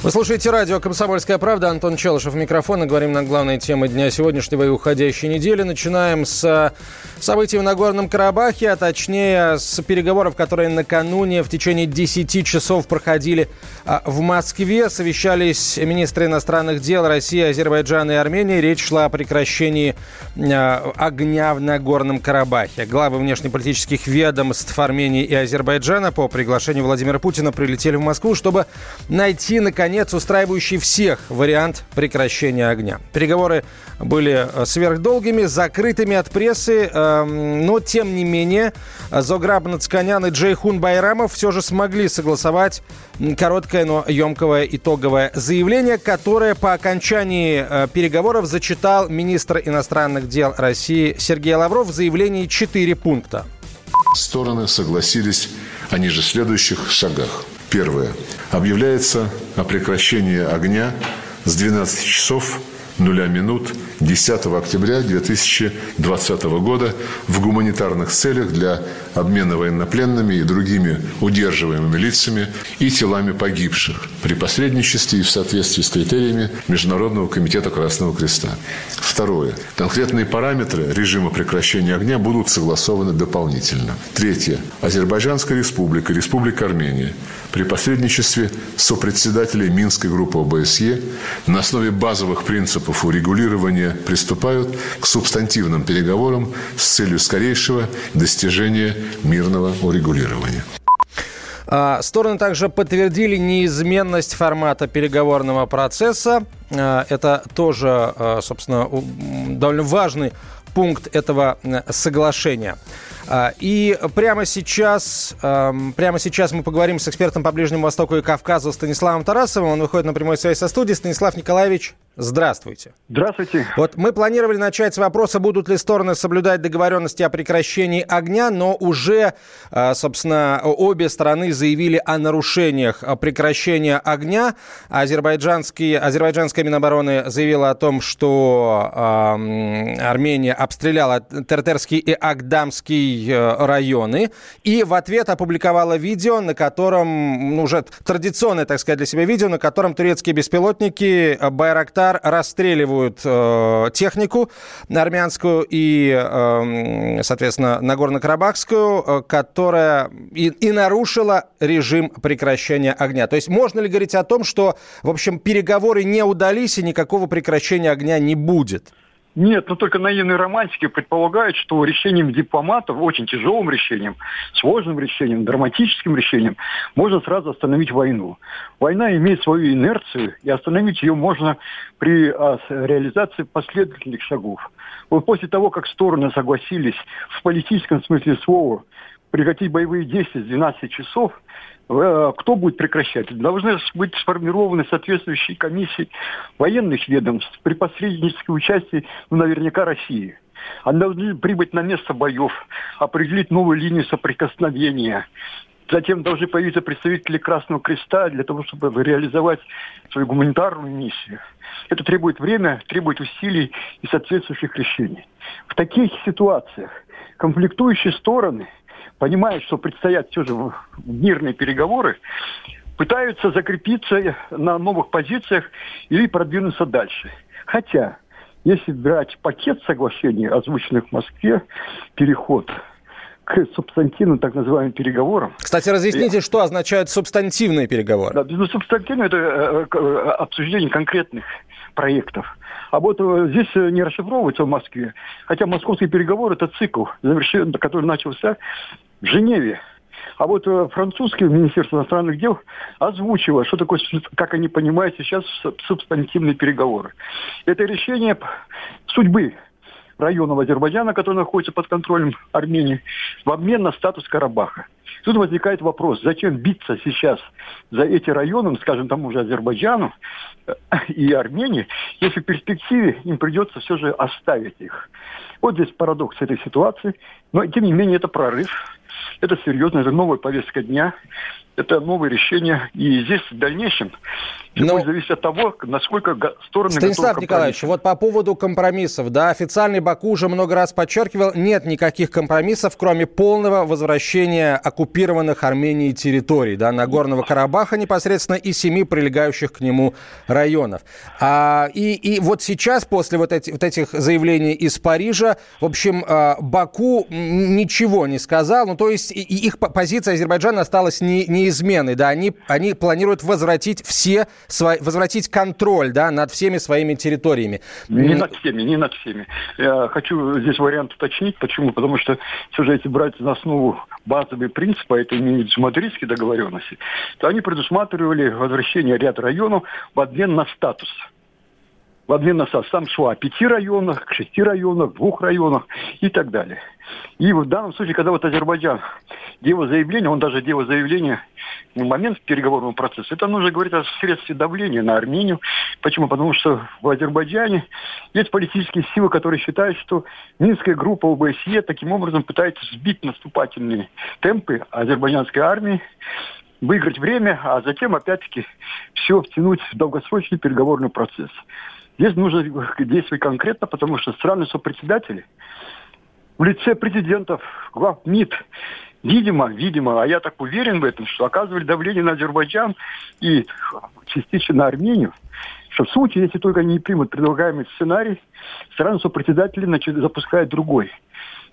Вы слушаете радио «Комсомольская правда». Антон Челышев, микрофон. И говорим на главные темы дня сегодняшнего и уходящей недели. Начинаем с событий в Нагорном Карабахе, а точнее с переговоров, которые накануне в течение 10 часов проходили а, в Москве. Совещались министры иностранных дел России, Азербайджана и Армении. Речь шла о прекращении а, огня в Нагорном Карабахе. Главы внешнеполитических ведомств Армении и Азербайджана по приглашению Владимира Путина прилетели в Москву, чтобы найти, наконец, наконец, устраивающий всех вариант прекращения огня. Переговоры были э, сверхдолгими, закрытыми от прессы, эм, но, тем не менее, Зограб Нацканян и Джейхун Байрамов все же смогли согласовать короткое, но емкое итоговое заявление, которое по окончании э, переговоров зачитал министр иностранных дел России Сергей Лавров в заявлении четыре пункта. Стороны согласились о ниже следующих шагах. Первое. Объявляется о прекращении огня с 12 часов 0 минут 10 октября 2020 года в гуманитарных целях для обмена военнопленными и другими удерживаемыми лицами и телами погибших при посредничестве и в соответствии с критериями Международного комитета Красного Креста. Второе. Конкретные параметры режима прекращения огня будут согласованы дополнительно. Третье. Азербайджанская республика, Республика Армения при посредничестве сопредседателей Минской группы ОБСЕ на основе базовых принципов урегулирования приступают к субстантивным переговорам с целью скорейшего достижения мирного урегулирования. А, стороны также подтвердили неизменность формата переговорного процесса. А, это тоже, а, собственно, довольно важный пункт этого соглашения. И прямо сейчас, прямо сейчас мы поговорим с экспертом по Ближнему Востоку и Кавказу Станиславом Тарасовым. Он выходит на прямой связь со студией. Станислав Николаевич, Здравствуйте. Здравствуйте. Вот мы планировали начать с вопроса, будут ли стороны соблюдать договоренности о прекращении огня, но уже, а, собственно, обе стороны заявили о нарушениях прекращения огня. Азербайджанский, азербайджанская Минобороны заявила о том, что э, Армения обстреляла Тертерский и Агдамский районы, и в ответ опубликовала видео, на котором, ну, уже традиционное, так сказать, для себя видео, на котором турецкие беспилотники Байрактар Шахтар расстреливают э, технику армянскую и, э, соответственно, Нагорно-Карабахскую, э, которая и, и нарушила режим прекращения огня. То есть можно ли говорить о том, что, в общем, переговоры не удались и никакого прекращения огня не будет? Нет, но только наивные романтики предполагают, что решением дипломатов, очень тяжелым решением, сложным решением, драматическим решением, можно сразу остановить войну. Война имеет свою инерцию, и остановить ее можно при а, реализации последовательных шагов. Вот после того, как стороны согласились в политическом смысле слова прекратить боевые действия с 12 часов, кто будет прекращать? Должны быть сформированы соответствующие комиссии военных ведомств при посредническом участии, ну, наверняка, России. Они должны прибыть на место боев, определить новую линию соприкосновения. Затем должны появиться представители Красного Креста для того, чтобы реализовать свою гуманитарную миссию. Это требует время, требует усилий и соответствующих решений. В таких ситуациях конфликтующие стороны – понимая, что предстоят все же мирные переговоры, пытаются закрепиться на новых позициях или продвинуться дальше. Хотя, если брать пакет соглашений, озвученных в Москве, переход к субстантивным, так называемым переговорам. Кстати, разъясните, что означают субстантивные переговоры? Да, ну, субстантивные – это э, э, обсуждение конкретных проектов. А вот э, здесь не расшифровывается в Москве. Хотя московские переговоры – это цикл, который начался в Женеве. А вот э, французское Министерство иностранных дел озвучило, что такое, как они понимают сейчас, субстантивные переговоры. Это решение судьбы районов Азербайджана, который находится под контролем Армении, в обмен на статус Карабаха. Тут возникает вопрос, зачем биться сейчас за эти районы, скажем, тому же Азербайджану э, и Армении, если в перспективе им придется все же оставить их. Вот здесь парадокс этой ситуации. Но, тем не менее, это прорыв. Это серьезно, это новая повестка дня это новое решение. И здесь в дальнейшем Но... будет зависеть от того, насколько стороны Станислав Николаевич, вот по поводу компромиссов, да, официальный Баку уже много раз подчеркивал, нет никаких компромиссов, кроме полного возвращения оккупированных Арменией территорий, да, Нагорного Карабаха непосредственно и семи прилегающих к нему районов. А, и, и вот сейчас, после вот, эти, вот этих заявлений из Парижа, в общем, а, Баку ничего не сказал, ну, то есть их позиция Азербайджана осталась не, неизменной, да, они, они планируют возвратить все свои, возвратить контроль да, над всеми своими территориями. Не над всеми, не над всеми. Я хочу здесь вариант уточнить. Почему? Потому что все же эти брать за основу базовые принципы, а это имеются мадридские договоренности, то они предусматривали возвращение ряд районов в обмен на статус в шла о пяти районах, шести районах, двух районах и так далее. И в данном случае, когда вот Азербайджан делал заявление, он даже делал заявление в момент переговорного процесса, это нужно говорить о средстве давления на Армению. Почему? Потому что в Азербайджане есть политические силы, которые считают, что Минская группа ОБСЕ таким образом пытается сбить наступательные темпы азербайджанской армии, выиграть время, а затем опять-таки все втянуть в долгосрочный переговорный процесс. Здесь нужно действовать конкретно, потому что страны-сопредседатели в лице президентов, глав МИД, видимо, видимо, а я так уверен в этом, что оказывали давление на Азербайджан и частично на Армению, что в случае, если только они не примут предлагаемый сценарий, страны-сопредседатели запускают другой.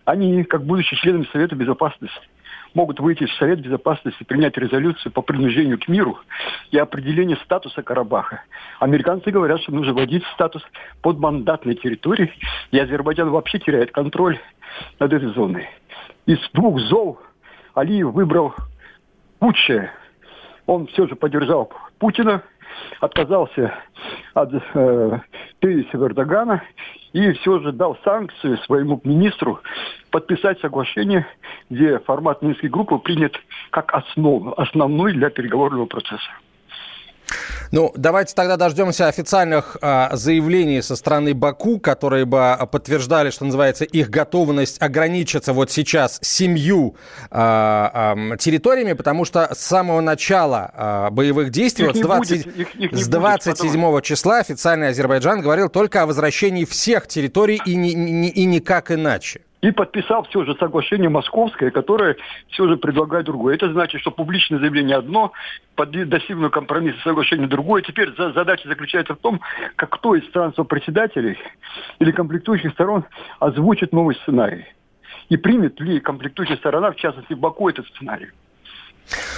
Они, как будущие члены Совета Безопасности, могут выйти в Совет Безопасности, принять резолюцию по принуждению к миру и определению статуса Карабаха. Американцы говорят, что нужно вводить статус под мандатной территории, и Азербайджан вообще теряет контроль над этой зоной. Из двух зол Алиев выбрал худшее. Он все же поддержал Путина, отказался от э, тезиса Эрдогана и все же дал санкции своему министру подписать соглашение, где формат Минской группы принят как основ, основной для переговорного процесса. Ну, давайте тогда дождемся официальных а, заявлений со стороны Баку, которые бы а, подтверждали, что называется, их готовность ограничиться вот сейчас семью а, а, территориями, потому что с самого начала а, боевых действий, вот с, 20, будет, их, их с 27 будет, числа официальный Азербайджан говорил только о возвращении всех территорий и, ни, ни, и никак иначе и подписал все же соглашение московское, которое все же предлагает другое. Это значит, что публичное заявление одно, под достигнув компромисса соглашение другое. Теперь задача заключается в том, как кто из стран председателей или комплектующих сторон озвучит новый сценарий. И примет ли комплектующая сторона, в частности Баку, этот сценарий.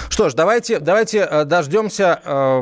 Что ж, давайте, давайте э, дождемся э,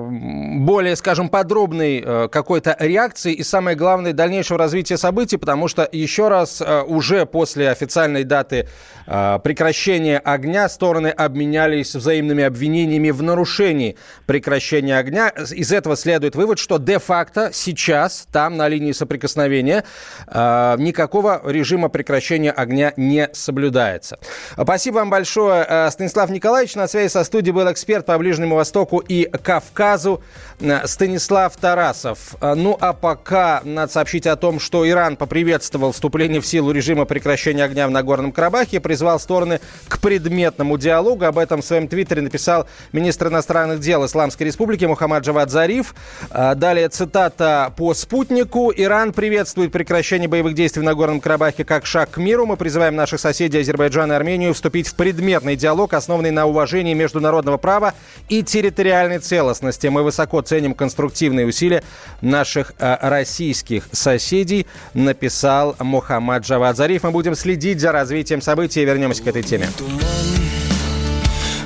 более, скажем, подробной э, какой-то реакции и, самое главное, дальнейшего развития событий, потому что, еще раз, уже после официальной даты прекращения огня стороны обменялись взаимными обвинениями в нарушении прекращения огня. Из этого следует вывод, что де-факто сейчас там, на линии соприкосновения, никакого режима прекращения огня не соблюдается. Спасибо вам большое, Станислав Николаевич. На связи со студией был эксперт по Ближнему Востоку и Кавказу э, Станислав Тарасов. Э, ну а пока надо сообщить о том, что Иран поприветствовал вступление в силу режима прекращения огня в Нагорном Карабахе, призвал стороны к предметному диалогу. Об этом в своем твиттере написал министр иностранных дел Исламской Республики Мухаммад Джавад Зариф. Э, далее цитата по спутнику. Иран приветствует прекращение боевых действий в Нагорном Карабахе как шаг к миру. Мы призываем наших соседей Азербайджан и Армению вступить в предметный диалог, основанный на уважении соблюдении международного права и территориальной целостности. Мы высоко ценим конструктивные усилия наших э, российских соседей, написал Мухаммад Джавад Зариф. Мы будем следить за развитием событий и вернемся к этой теме.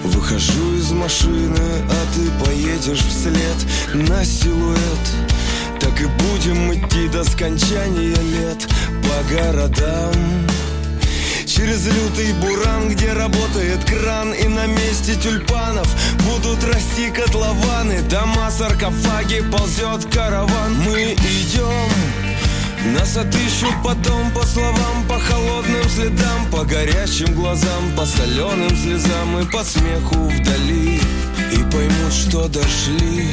Выхожу из машины, а ты поедешь вслед на силуэт. Так и будем идти до скончания лет по городам. Через лютый буран, где работает кран И на месте тюльпанов будут расти котлованы. Дома, саркофаги, ползет караван. Мы идем нас отыщут потом по словам, по холодным следам По горящим глазам, по соленым слезам И по смеху вдали. И поймут, что дошли.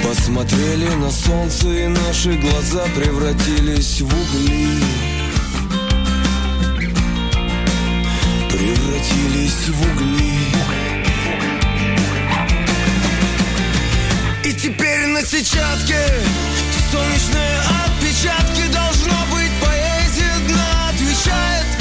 Посмотрели на солнце и наши глаза превратились в угли превратились в угли. И теперь на сетчатке солнечные отпечатки должно быть поэзия дна отвечает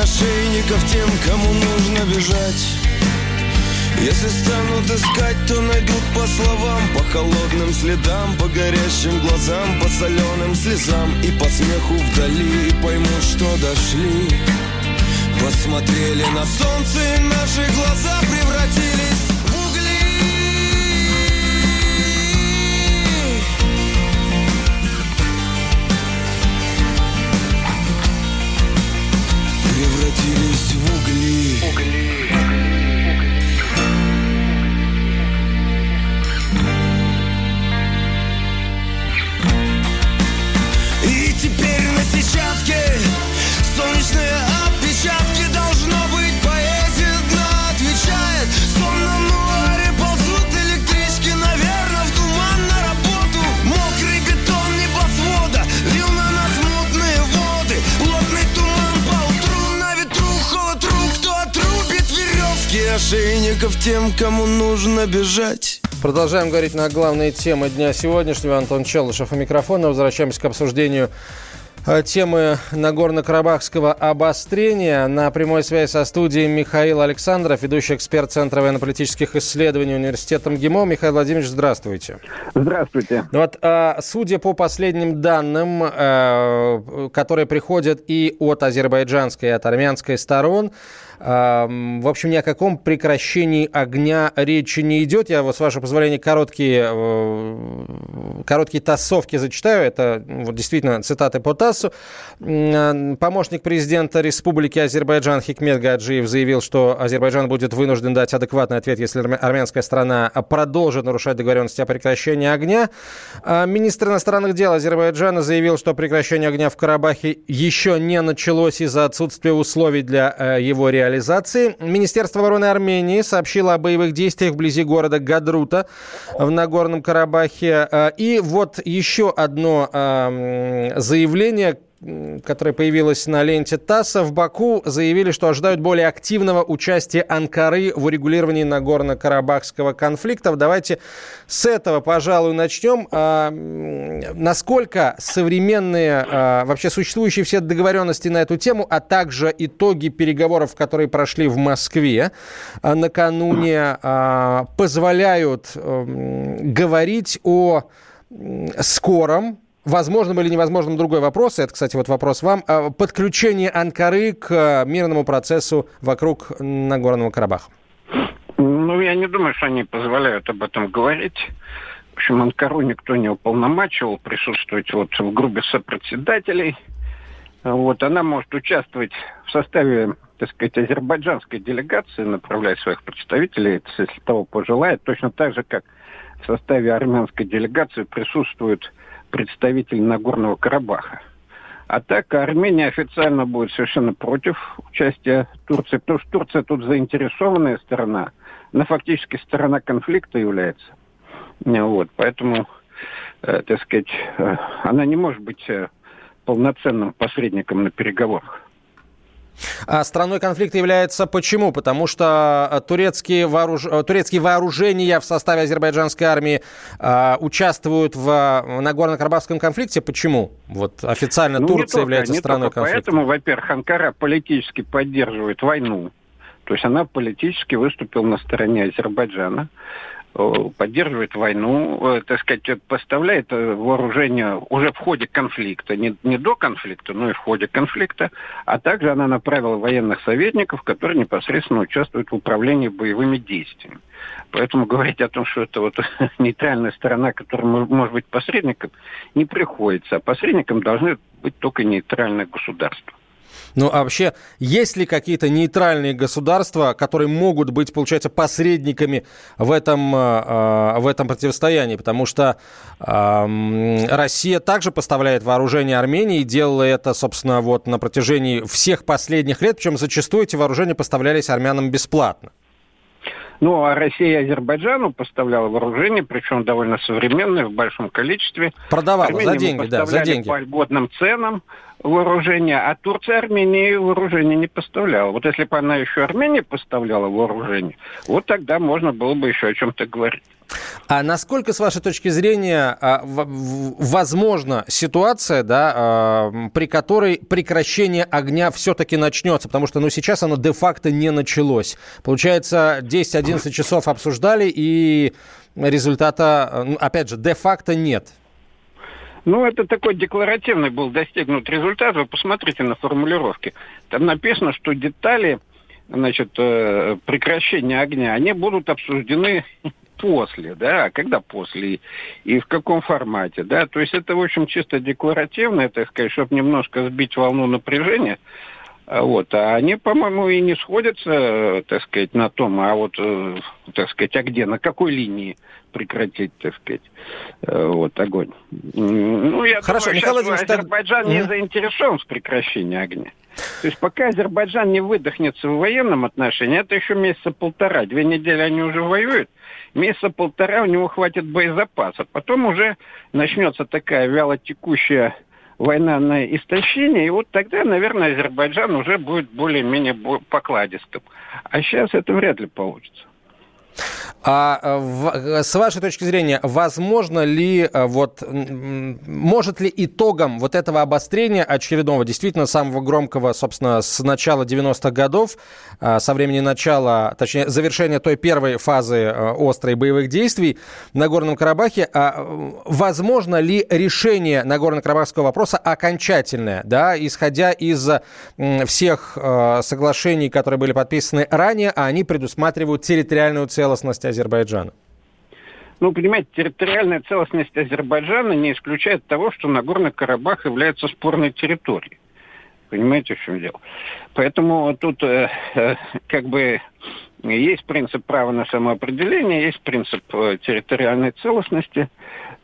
ошейников тем кому нужно бежать. Если станут искать, то найдут по словам По холодным следам, по горящим глазам По соленым слезам и по смеху вдали. И поймут, что дошли. Посмотрели на солнце и наши глаза превратились в угли, угли. Ошейников тем, кому нужно бежать Продолжаем говорить на главные темы дня сегодняшнего. Антон Челышев у микрофона. Возвращаемся к обсуждению Э, темы Нагорно-Карабахского обострения. На прямой связи со студией Михаил Александров, ведущий эксперт Центра военно-политических исследований Университета МГИМО. Михаил Владимирович, здравствуйте. Здравствуйте. Вот, а, судя по последним данным, э, которые приходят и от азербайджанской, и от армянской сторон, в общем, ни о каком прекращении огня речи не идет. Я с вашего позволения, короткие, э, короткие тассовки зачитаю. Это вот, действительно цитаты по ТАССу. Помощник президента Республики Азербайджан Хикмет Гаджиев заявил, что Азербайджан будет вынужден дать адекватный ответ, если армянская страна продолжит нарушать договоренности о прекращении огня. А министр иностранных дел Азербайджана заявил, что прекращение огня в Карабахе еще не началось из-за отсутствия условий для э, его реализации. Министерство обороны Армении сообщило о боевых действиях вблизи города Гадрута в Нагорном Карабахе. Э, и вот еще одно эм, заявление, которая появилась на ленте ТАССа, в Баку заявили, что ожидают более активного участия Анкары в урегулировании Нагорно-Карабахского конфликта. Давайте с этого, пожалуй, начнем. А, насколько современные, а, вообще существующие все договоренности на эту тему, а также итоги переговоров, которые прошли в Москве а, накануне, позволяют говорить о скором возможным или невозможным другой вопрос, это, кстати, вот вопрос вам, а, подключение Анкары к а, мирному процессу вокруг Нагорного Карабаха? Ну, я не думаю, что они позволяют об этом говорить. В общем, Анкару никто не уполномачивал присутствовать вот в группе сопредседателей. Вот, она может участвовать в составе, так сказать, азербайджанской делегации, направлять своих представителей, если того пожелает, точно так же, как в составе армянской делегации присутствуют представитель Нагорного Карабаха. А так Армения официально будет совершенно против участия Турции, потому что Турция тут заинтересованная сторона, она фактически сторона конфликта является. Вот, поэтому, э, так сказать, э, она не может быть э, полноценным посредником на переговорах. А страной конфликта является почему? Потому что э, турецкие, вооруж... Э, турецкие вооружения в составе азербайджанской армии э, участвуют в Нагорно-Карабахском конфликте. Почему? Вот официально ну, Турция только, является страной конфликта. Поэтому, во-первых, Анкара политически поддерживает войну. То есть она политически выступила на стороне Азербайджана. Э, поддерживает войну, э, так сказать, поставляет э, вооружение уже в ходе конфликта, не, не до конфликта, но и в ходе конфликта, а также она направила военных советников, которые непосредственно участвуют в управлении боевыми действиями. Поэтому говорить о том, что это вот нейтральная сторона, которая может быть посредником, не приходится. А посредником должны быть только нейтральные государства. Ну, а вообще, есть ли какие-то нейтральные государства, которые могут быть, получается, посредниками в этом, э, в этом противостоянии? Потому что э, Россия также поставляет вооружение Армении делала это, собственно, вот на протяжении всех последних лет, причем зачастую эти вооружения поставлялись армянам бесплатно. Ну, а Россия Азербайджану поставляла вооружение, причем довольно современное, в большом количестве. Продавала Армении за деньги, да, за деньги. по льготным ценам вооружение, а Турция Армении вооружение не поставляла. Вот если бы она еще Армении поставляла вооружение, вот тогда можно было бы еще о чем-то говорить. А насколько, с вашей точки зрения, а, возможна ситуация, да, а, при которой прекращение огня все-таки начнется? Потому что ну, сейчас оно де-факто не началось. Получается, 10-11 часов обсуждали, и результата, ну, опять же, де-факто нет. Ну, это такой декларативный был достигнут результат. Вы посмотрите на формулировки. Там написано, что детали значит, э, прекращения огня, они будут обсуждены после, да, когда после и в каком формате, да, то есть это, в общем, чисто декларативно, так сказать, чтобы немножко сбить волну напряжения, вот, а они, по-моему, и не сходятся, так сказать, на том, а вот, э, так сказать, а где, на какой линии прекратить, так сказать, э, вот, огонь. Ну, я Хорошо, думаю, Михаил Владимирович, Азербайджан так... не заинтересован в прекращении огня. То есть пока Азербайджан не выдохнется в военном отношении, это еще месяца полтора. Две недели они уже воюют, месяца полтора у него хватит боезапаса. Потом уже начнется такая вялотекущая война на истощение, и вот тогда, наверное, Азербайджан уже будет более-менее покладистым. А сейчас это вряд ли получится. А э, в, э, с вашей точки зрения, возможно ли, э, вот, может ли итогом вот этого обострения очередного, действительно самого громкого, собственно, с начала 90-х годов, со времени начала, точнее, завершения той первой фазы острой боевых действий на Горном Карабахе, а, возможно ли решение Нагорно-Карабахского вопроса окончательное, да, исходя из всех соглашений, которые были подписаны ранее, а они предусматривают территориальную целостность Азербайджана? Ну, понимаете, территориальная целостность Азербайджана не исключает того, что Нагорный Карабах является спорной территорией. Понимаете, в чем дело? Поэтому тут э, э, как бы есть принцип права на самоопределение, есть принцип э, территориальной целостности.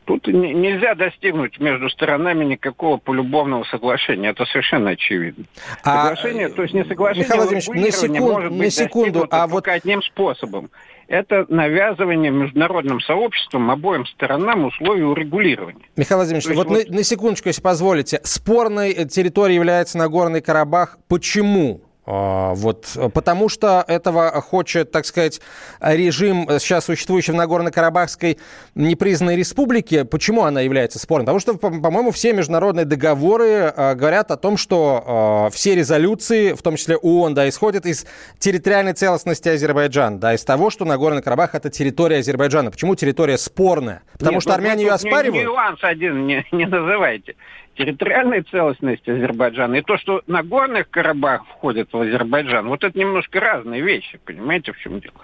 Тут не, нельзя достигнуть между сторонами никакого полюбовного соглашения. Это совершенно очевидно. А, соглашение, то есть не соглашение, Михаил Владимирович, на, секунд, может быть на секунду, а вот... одним способом это навязывание международным сообществом обоим сторонам условий урегулирования. Михаил Владимирович, вот, вот на, на секундочку, если позволите, спорной территорией является Нагорный Карабах. Почему? А, вот, потому что этого хочет, так сказать, режим сейчас существующий в Нагорно-Карабахской непризнанной республике. Почему она является спорной? Потому что, по-моему, все международные договоры а, говорят о том, что а, все резолюции, в том числе ООН, да, исходят из территориальной целостности Азербайджана, да, из того, что Нагорный Карабах это территория Азербайджана. Почему территория спорная? Потому Нет, что ну, армяне ее оспаривают? Нюанс один не, не называйте территориальной целостности Азербайджана и то, что Нагорный Карабах входит в Азербайджан, вот это немножко разные вещи, понимаете, в чем дело.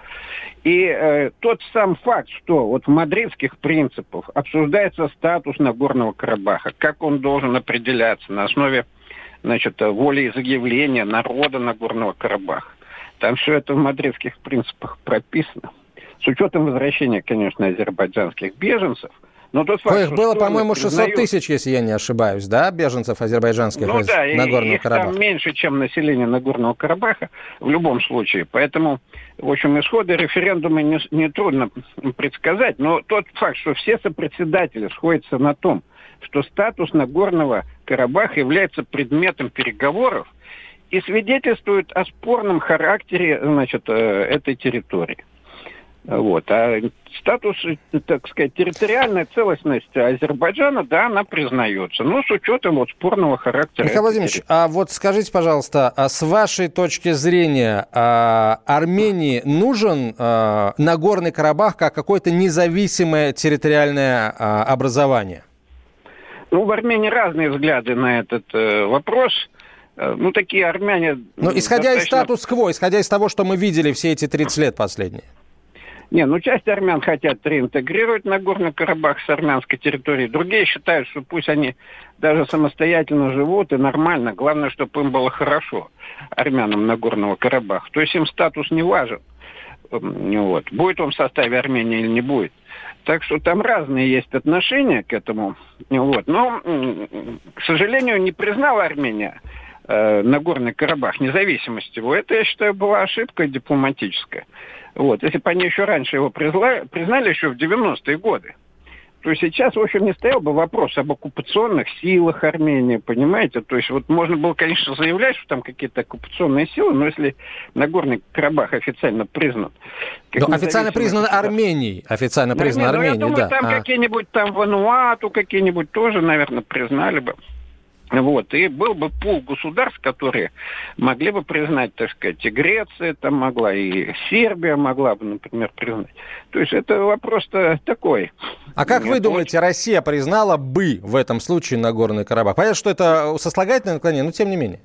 И э, тот сам факт, что вот в мадридских принципах обсуждается статус Нагорного Карабаха, как он должен определяться на основе значит, волеизъявления народа Нагорного Карабаха. Там все это в мадридских принципах прописано. С учетом возвращения, конечно, азербайджанских беженцев – но тот факт, Коих было, по-моему, 600 признают... тысяч, если я не ошибаюсь, да, беженцев азербайджанских ну, из да, Нагорного их Карабаха? там меньше, чем население Нагорного Карабаха в любом случае. Поэтому, в общем, исходы референдума не, не трудно предсказать. Но тот факт, что все сопредседатели сходятся на том, что статус Нагорного Карабаха является предметом переговоров и свидетельствует о спорном характере значит, э, этой территории. Вот. А статус, так сказать, территориальная целостность Азербайджана, да, она признается. Но с учетом вот спорного характера. Михаил Владимирович, а вот скажите, пожалуйста, а с вашей точки зрения, а Армении нужен а, Нагорный Карабах как какое-то независимое территориальное а, образование? Ну, в Армении разные взгляды на этот э, вопрос. Э, ну, такие армяне... Ну, исходя достаточно... из статус-кво, исходя из того, что мы видели все эти 30 лет последние. Не, ну часть армян хотят реинтегрировать Нагорный Карабах с армянской территории. Другие считают, что пусть они даже самостоятельно живут и нормально. Главное, чтобы им было хорошо, армянам Нагорного Карабаха. То есть им статус не важен. Вот. Будет он в составе Армении или не будет. Так что там разные есть отношения к этому. Вот. Но, к сожалению, не признала Армения э, Нагорный Карабах, независимость его, это, я считаю, была ошибка дипломатическая. Вот. Если бы они еще раньше его признали, признали еще в 90-е годы, то сейчас, в общем, не стоял бы вопрос об оккупационных силах Армении, понимаете? То есть вот можно было, конечно, заявлять, что там какие-то оккупационные силы, но если Нагорный Карабах официально признан... Но официально признан Арменией. Официально признан Арменией, ну, я думаю, да. там а. какие-нибудь там Вануату какие-нибудь тоже, наверное, признали бы. Вот. И был бы пул государств, которые могли бы признать, так сказать, и Греция там могла, и Сербия могла бы, например, признать. То есть это вопрос-то такой. А как вы думаете, Россия признала бы в этом случае Нагорный Карабах? Понятно, что это сослагательное наклонение, но тем не менее.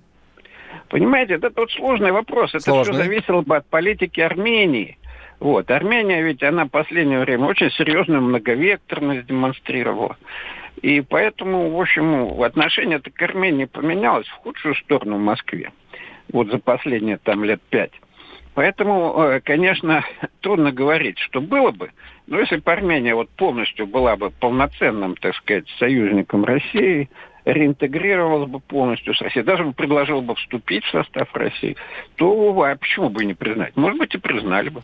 Понимаете, это тот сложный вопрос. Это Сложный. все зависело бы от политики Армении. Вот. Армения ведь, она в последнее время очень серьезную многовекторность демонстрировала. И поэтому, в общем, отношение к Армении поменялось в худшую сторону в Москве. Вот за последние там лет пять. Поэтому, э, конечно, трудно говорить, что было бы. Но если бы Армения вот полностью была бы полноценным, так сказать, союзником России, реинтегрировалась бы полностью с Россией, даже бы предложила бы вступить в состав России, то а почему бы не признать? Может быть, и признали бы.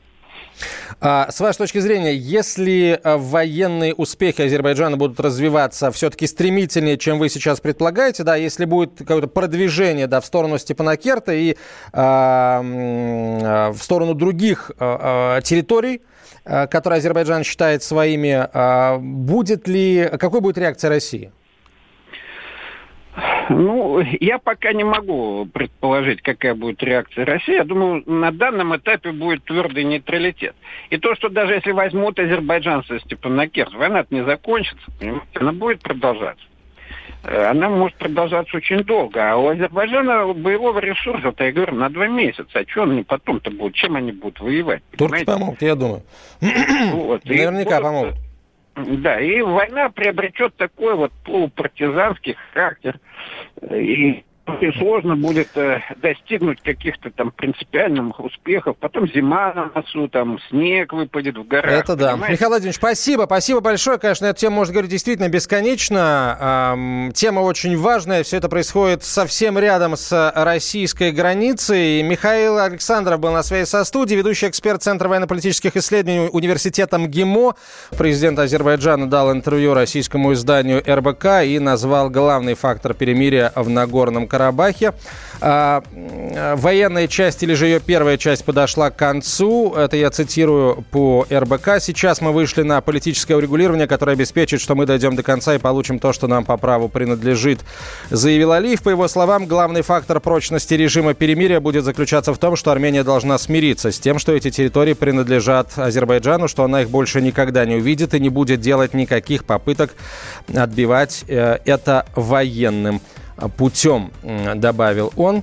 А, с вашей точки зрения, если а, военные успехи Азербайджана будут развиваться все-таки стремительнее, чем вы сейчас предполагаете, да, если будет какое-то продвижение да, в сторону Степанакерта и а, а, в сторону других а, территорий, которые Азербайджан считает своими, будет ли, какой будет реакция России? Ну, я пока не могу предположить, какая будет реакция России. Я думаю, на данном этапе будет твердый нейтралитет. И то, что даже если возьмут азербайджанцы Степанакерт, война не закончится, понимаете, она будет продолжаться. Э, она может продолжаться очень долго. А у Азербайджана боевого ресурса, я говорю, на два месяца. А что они потом-то будут? Чем они будут воевать? Турки помогут, я думаю. Вот. Наверняка помогут. Да, и война приобретет такой вот полупартизанский характер. И очень сложно будет э, достигнуть каких-то там принципиальных успехов. Потом зима на носу, там снег выпадет в горах. Это да. Понимаете? Михаил Владимирович, спасибо. Спасибо большое. Конечно, эта тема, можно говорить, действительно бесконечно. Эм, тема очень важная. Все это происходит совсем рядом с российской границей. Михаил Александров был на связи со студией, ведущий эксперт Центра военно-политических исследований университета МГИМО. Президент Азербайджана дал интервью российскому изданию РБК и назвал главный фактор перемирия в Нагорном Карабахе. А, военная часть или же ее первая часть подошла к концу. Это я цитирую по РБК. Сейчас мы вышли на политическое урегулирование, которое обеспечит, что мы дойдем до конца и получим то, что нам по праву принадлежит, заявил Алиев. По его словам, главный фактор прочности режима перемирия будет заключаться в том, что Армения должна смириться с тем, что эти территории принадлежат Азербайджану, что она их больше никогда не увидит и не будет делать никаких попыток отбивать э, это военным путем, добавил он.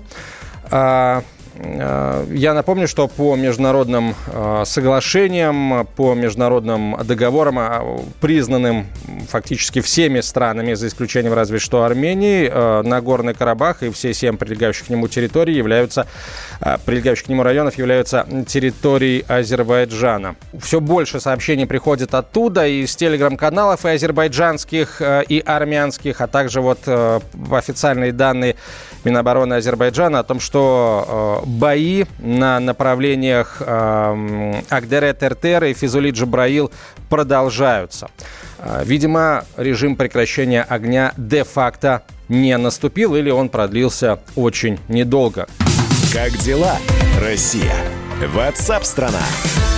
А, я напомню, что по международным а, соглашениям, по международным договорам, признанным фактически всеми странами, за исключением разве что Армении, Нагорный Карабах и все семь прилегающих к нему территорий являются, прилегающих к нему районов являются территорией Азербайджана. Все больше сообщений приходит оттуда, из телеграм-каналов и азербайджанских, и армянских, а также вот официальные данные Минобороны Азербайджана о том, что э, бои на направлениях э, Агдере-Тертер и Физули-Джабраил продолжаются. Э, видимо, режим прекращения огня де-факто не наступил или он продлился очень недолго. Как дела, Россия? Ватсап-страна! страна